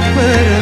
hatiku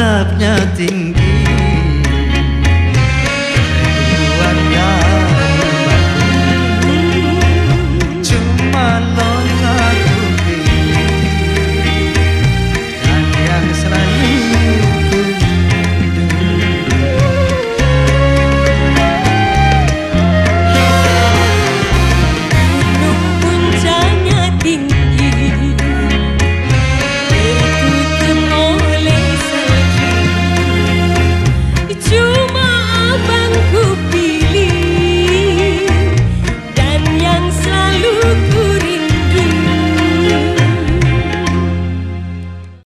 up.